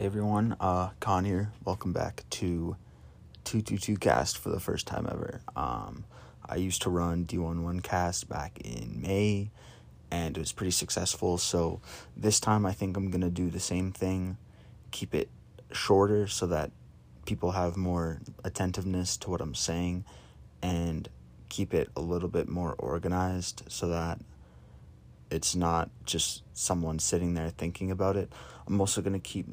Hey everyone, uh, Con here. Welcome back to 222 Cast for the first time ever. Um, I used to run D11 Cast back in May, and it was pretty successful. So this time I think I'm gonna do the same thing, keep it shorter so that people have more attentiveness to what I'm saying, and keep it a little bit more organized so that it's not just someone sitting there thinking about it. I'm also going to keep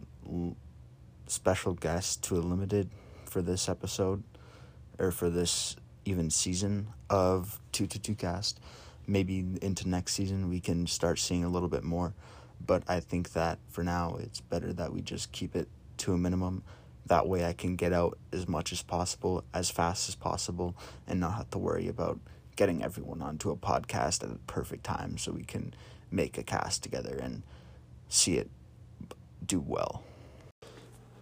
special guests to a limited for this episode or for this even season of 222 cast. Maybe into next season we can start seeing a little bit more, but I think that for now it's better that we just keep it to a minimum. That way I can get out as much as possible, as fast as possible, and not have to worry about getting everyone onto a podcast at the perfect time so we can make a cast together and see it do well.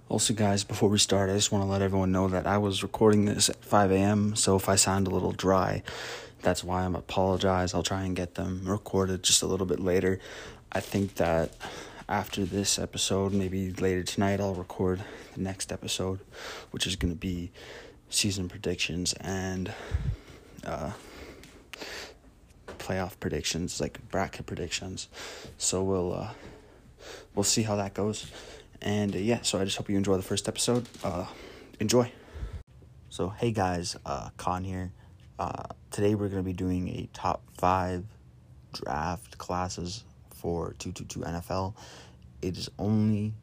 Also, guys, before we start, I just want to let everyone know that I was recording this at 5 a.m., so if I sound a little dry, that's why I'm apologize. I'll try and get them recorded just a little bit later. I think that after this episode, maybe later tonight, I'll record the next episode, which is going to be season predictions and uh, playoff predictions, like bracket predictions. So we'll uh, we'll see how that goes. And uh, yeah, so I just hope you enjoy the first episode. Uh, enjoy. So hey guys, uh, Con here. Uh, today we're gonna be doing a top five draft classes for two two two NFL. It is only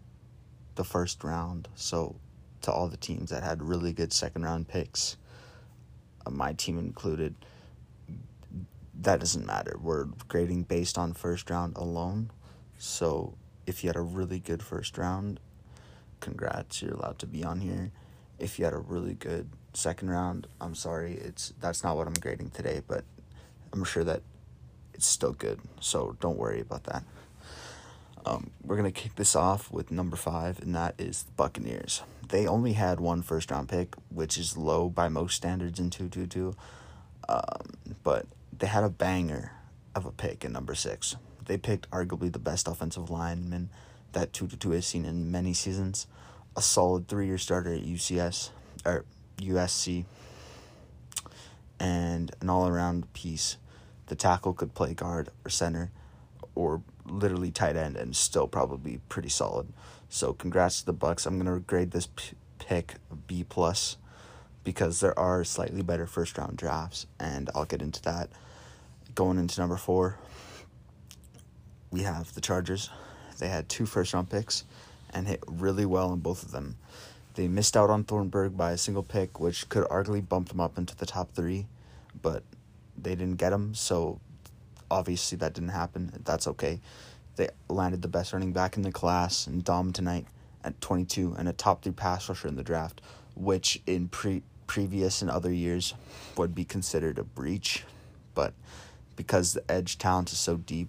the first round, so to all the teams that had really good second round picks, uh, my team included that doesn't matter. We're grading based on first round alone. So if you had a really good first round, congrats, you're allowed to be on here. If you had a really good second round, I'm sorry, it's that's not what I'm grading today, but I'm sure that it's still good. So don't worry about that. Um, we're gonna kick this off with number five, and that is the Buccaneers. They only had one first round pick, which is low by most standards in two two two. Um, but they had a banger of a pick in number six. They picked arguably the best offensive lineman that 2 2 has seen in many seasons. A solid three year starter at UCS or USC and an all around piece. The tackle could play guard or center or literally tight end and still probably pretty solid. So congrats to the Bucks. I'm gonna grade this p- pick B plus because there are slightly better first round drafts, and I'll get into that going into number four, we have the Chargers. They had two first round picks and hit really well in both of them. They missed out on Thornburg by a single pick, which could arguably bump them up into the top three, but they didn't get him, so obviously that didn't happen. That's okay. They landed the best running back in the class and Dom tonight at 22 and a top three pass rusher in the draft, which in pre previous and other years would be considered a breach, but because the edge talent is so deep,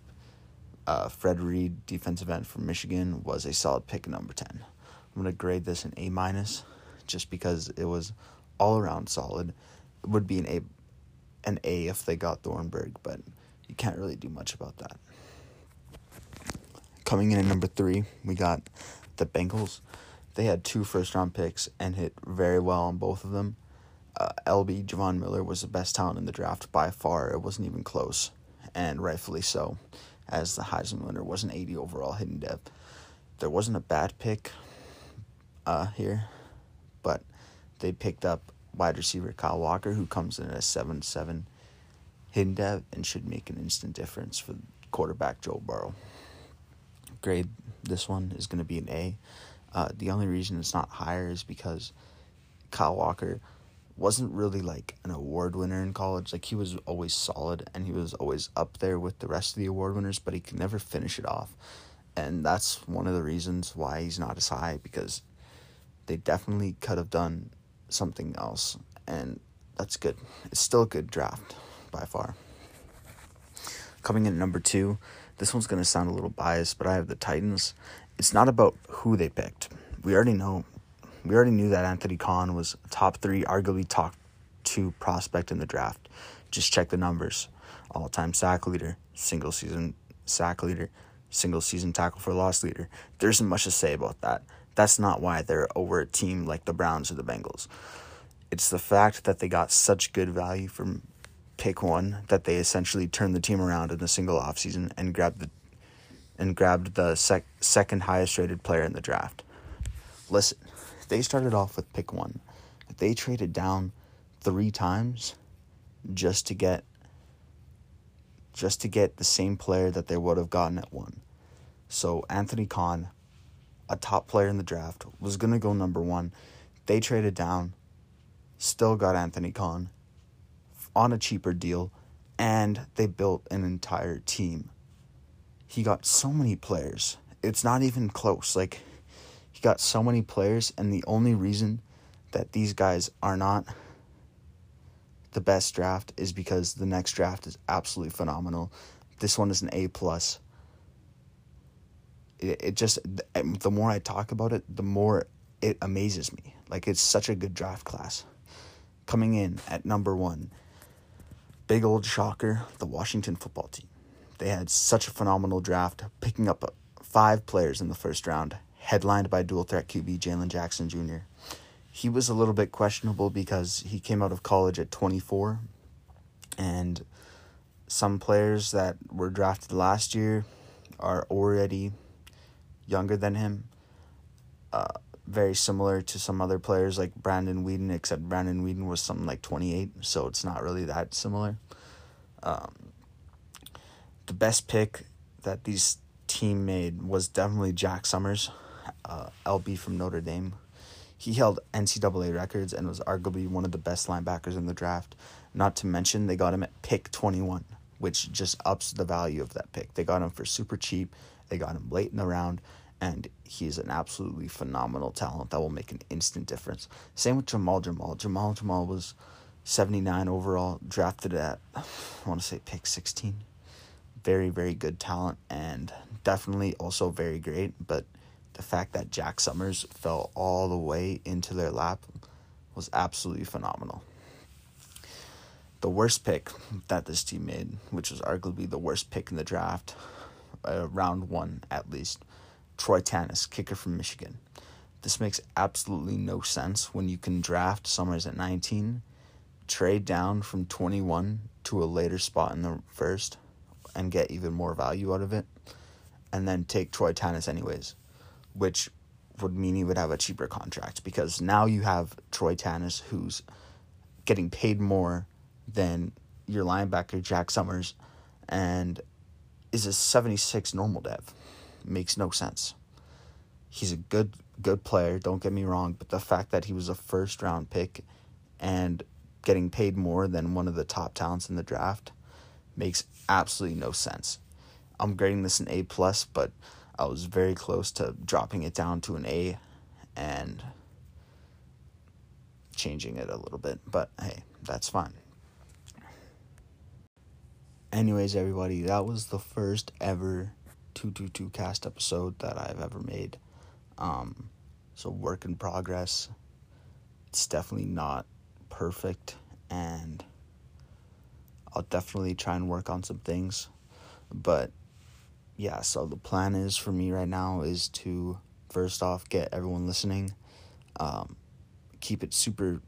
uh, Fred Reed, defensive end from Michigan, was a solid pick number 10. I'm going to grade this an A minus just because it was all around solid. It would be an A an A if they got Thornburg, but you can't really do much about that. Coming in at number 3, we got the Bengals. They had two first round picks and hit very well on both of them uh, LB Javon Miller was the best talent in the draft by far. It wasn't even close, and rightfully so, as the Heisman winner was an 80 overall hidden dev. There wasn't a bad pick uh, here, but they picked up wide receiver Kyle Walker, who comes in at a 7 7 hidden dev and should make an instant difference for quarterback Joe Burrow. Grade this one is going to be an A. Uh, the only reason it's not higher is because Kyle Walker wasn't really like an award winner in college. Like he was always solid and he was always up there with the rest of the award winners, but he could never finish it off. And that's one of the reasons why he's not as high because they definitely could have done something else. And that's good. It's still a good draft by far. Coming in at number two, this one's going to sound a little biased, but I have the Titans. It's not about who they picked. We already know we already knew that Anthony Khan was top three, arguably top two prospect in the draft. Just check the numbers. All time sack leader, single season sack leader, single season tackle for loss leader. There isn't much to say about that. That's not why they're over a team like the Browns or the Bengals. It's the fact that they got such good value from pick one that they essentially turned the team around in a single offseason and grabbed the and grabbed the sec- second highest rated player in the draft. Listen, they started off with pick one. They traded down three times just to get just to get the same player that they would have gotten at one. So Anthony Khan, a top player in the draft, was gonna go number one. They traded down, still got Anthony Khan on a cheaper deal, and they built an entire team. He got so many players. It's not even close. Like got so many players, and the only reason that these guys are not the best draft is because the next draft is absolutely phenomenal. This one is an A plus. It, it just um, the more I talk about it, the more it amazes me. Like it's such a good draft class. Coming in at number one, big old shocker, the Washington football team. They had such a phenomenal draft, picking up uh, five players in the first round, headlined by dual threat QB Jalen Jackson Jr he was a little bit questionable because he came out of college at 24 and some players that were drafted last year are already younger than him. Uh, very similar to some other players like Brandon Weeden except Brandon Weeden was something like 28 so it's not really that similar. Um, the best pick that these team made was definitely Jack Summers uh, LB from Notre Dame he held NCAA records and was arguably one of the best linebackers in the draft. Not to mention, they got him at pick 21, which just ups the value of that pick. They got him for super cheap, they got him late in the round, and he's an absolutely phenomenal talent that will make an instant difference. Same with Jamal Jamal. Jamal Jamal was 79 overall, drafted at, I want to say, pick 16. Very, very good talent, and definitely also very great, but the fact that Jack Summers fell all the way into their lap was absolutely phenomenal. The worst pick that this team made, which was arguably the worst pick in the draft, uh, round one at least, Troy Tanis, kicker from Michigan. This makes absolutely no sense when you can draft Summers at 19, trade down from 21 to a later spot in the first, and get even more value out of it, and then take Troy Tanis anyways which would mean he would have a cheaper contract because now you have Troy Tanis who's getting paid more than your linebacker Jack Summers and is a 76 normal dev. Makes no sense. He's a good good player, don't get me wrong, but the fact that he was a first round pick and getting paid more than one of the top talents in the draft makes absolutely no sense. I'm grading this an A plus, but I was very close to dropping it down to an A and changing it a little bit, but hey, that's fine. Anyways, everybody, that was the first ever 222 cast episode that I've ever made. Um, so, work in progress. It's definitely not perfect, and I'll definitely try and work on some things, but yeah, so the plan is for me right now is to first off get everyone listening, um, keep it super,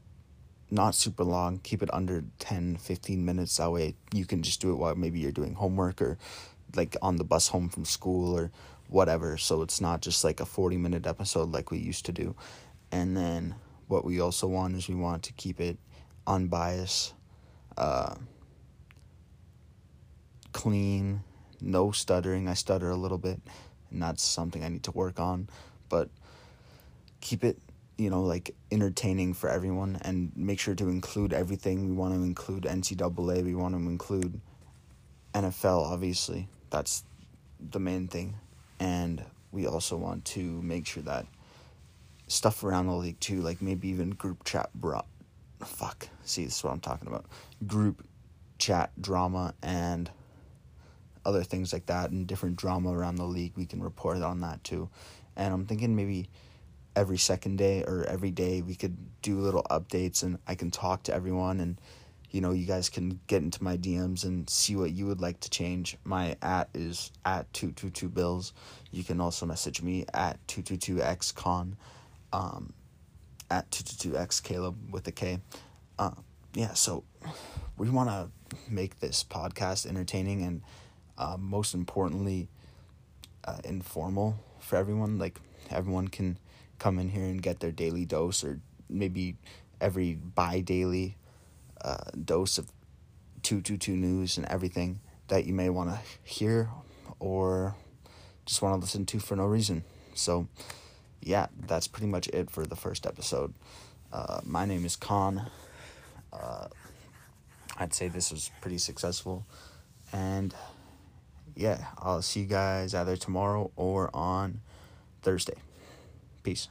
not super long, keep it under 10, 15 minutes. That way you can just do it while maybe you're doing homework or like on the bus home from school or whatever. So it's not just like a 40 minute episode like we used to do. And then what we also want is we want to keep it unbiased, uh, clean no stuttering. I stutter a little bit, and that's something I need to work on. But keep it, you know, like entertaining for everyone and make sure to include everything. We want to include NCAA, we want to include NFL, obviously. That's the main thing. And we also want to make sure that stuff around the league too, like maybe even group chat brought fuck. See, this is what I'm talking about. Group chat drama and other things like that and different drama around the league, we can report on that too. And I'm thinking maybe every second day or every day we could do little updates and I can talk to everyone and you know, you guys can get into my DMs and see what you would like to change. My at is at 222 bills. You can also message me at 222xcon, um, at 222x Caleb with a K. Uh, yeah, so we want to make this podcast entertaining and uh, most importantly, uh, informal for everyone. Like, everyone can come in here and get their daily dose or maybe every bi daily uh, dose of 222 news and everything that you may want to hear or just want to listen to for no reason. So, yeah, that's pretty much it for the first episode. Uh, my name is Khan. Uh, I'd say this was pretty successful. And yeah, I'll see you guys either tomorrow or on Thursday. Peace.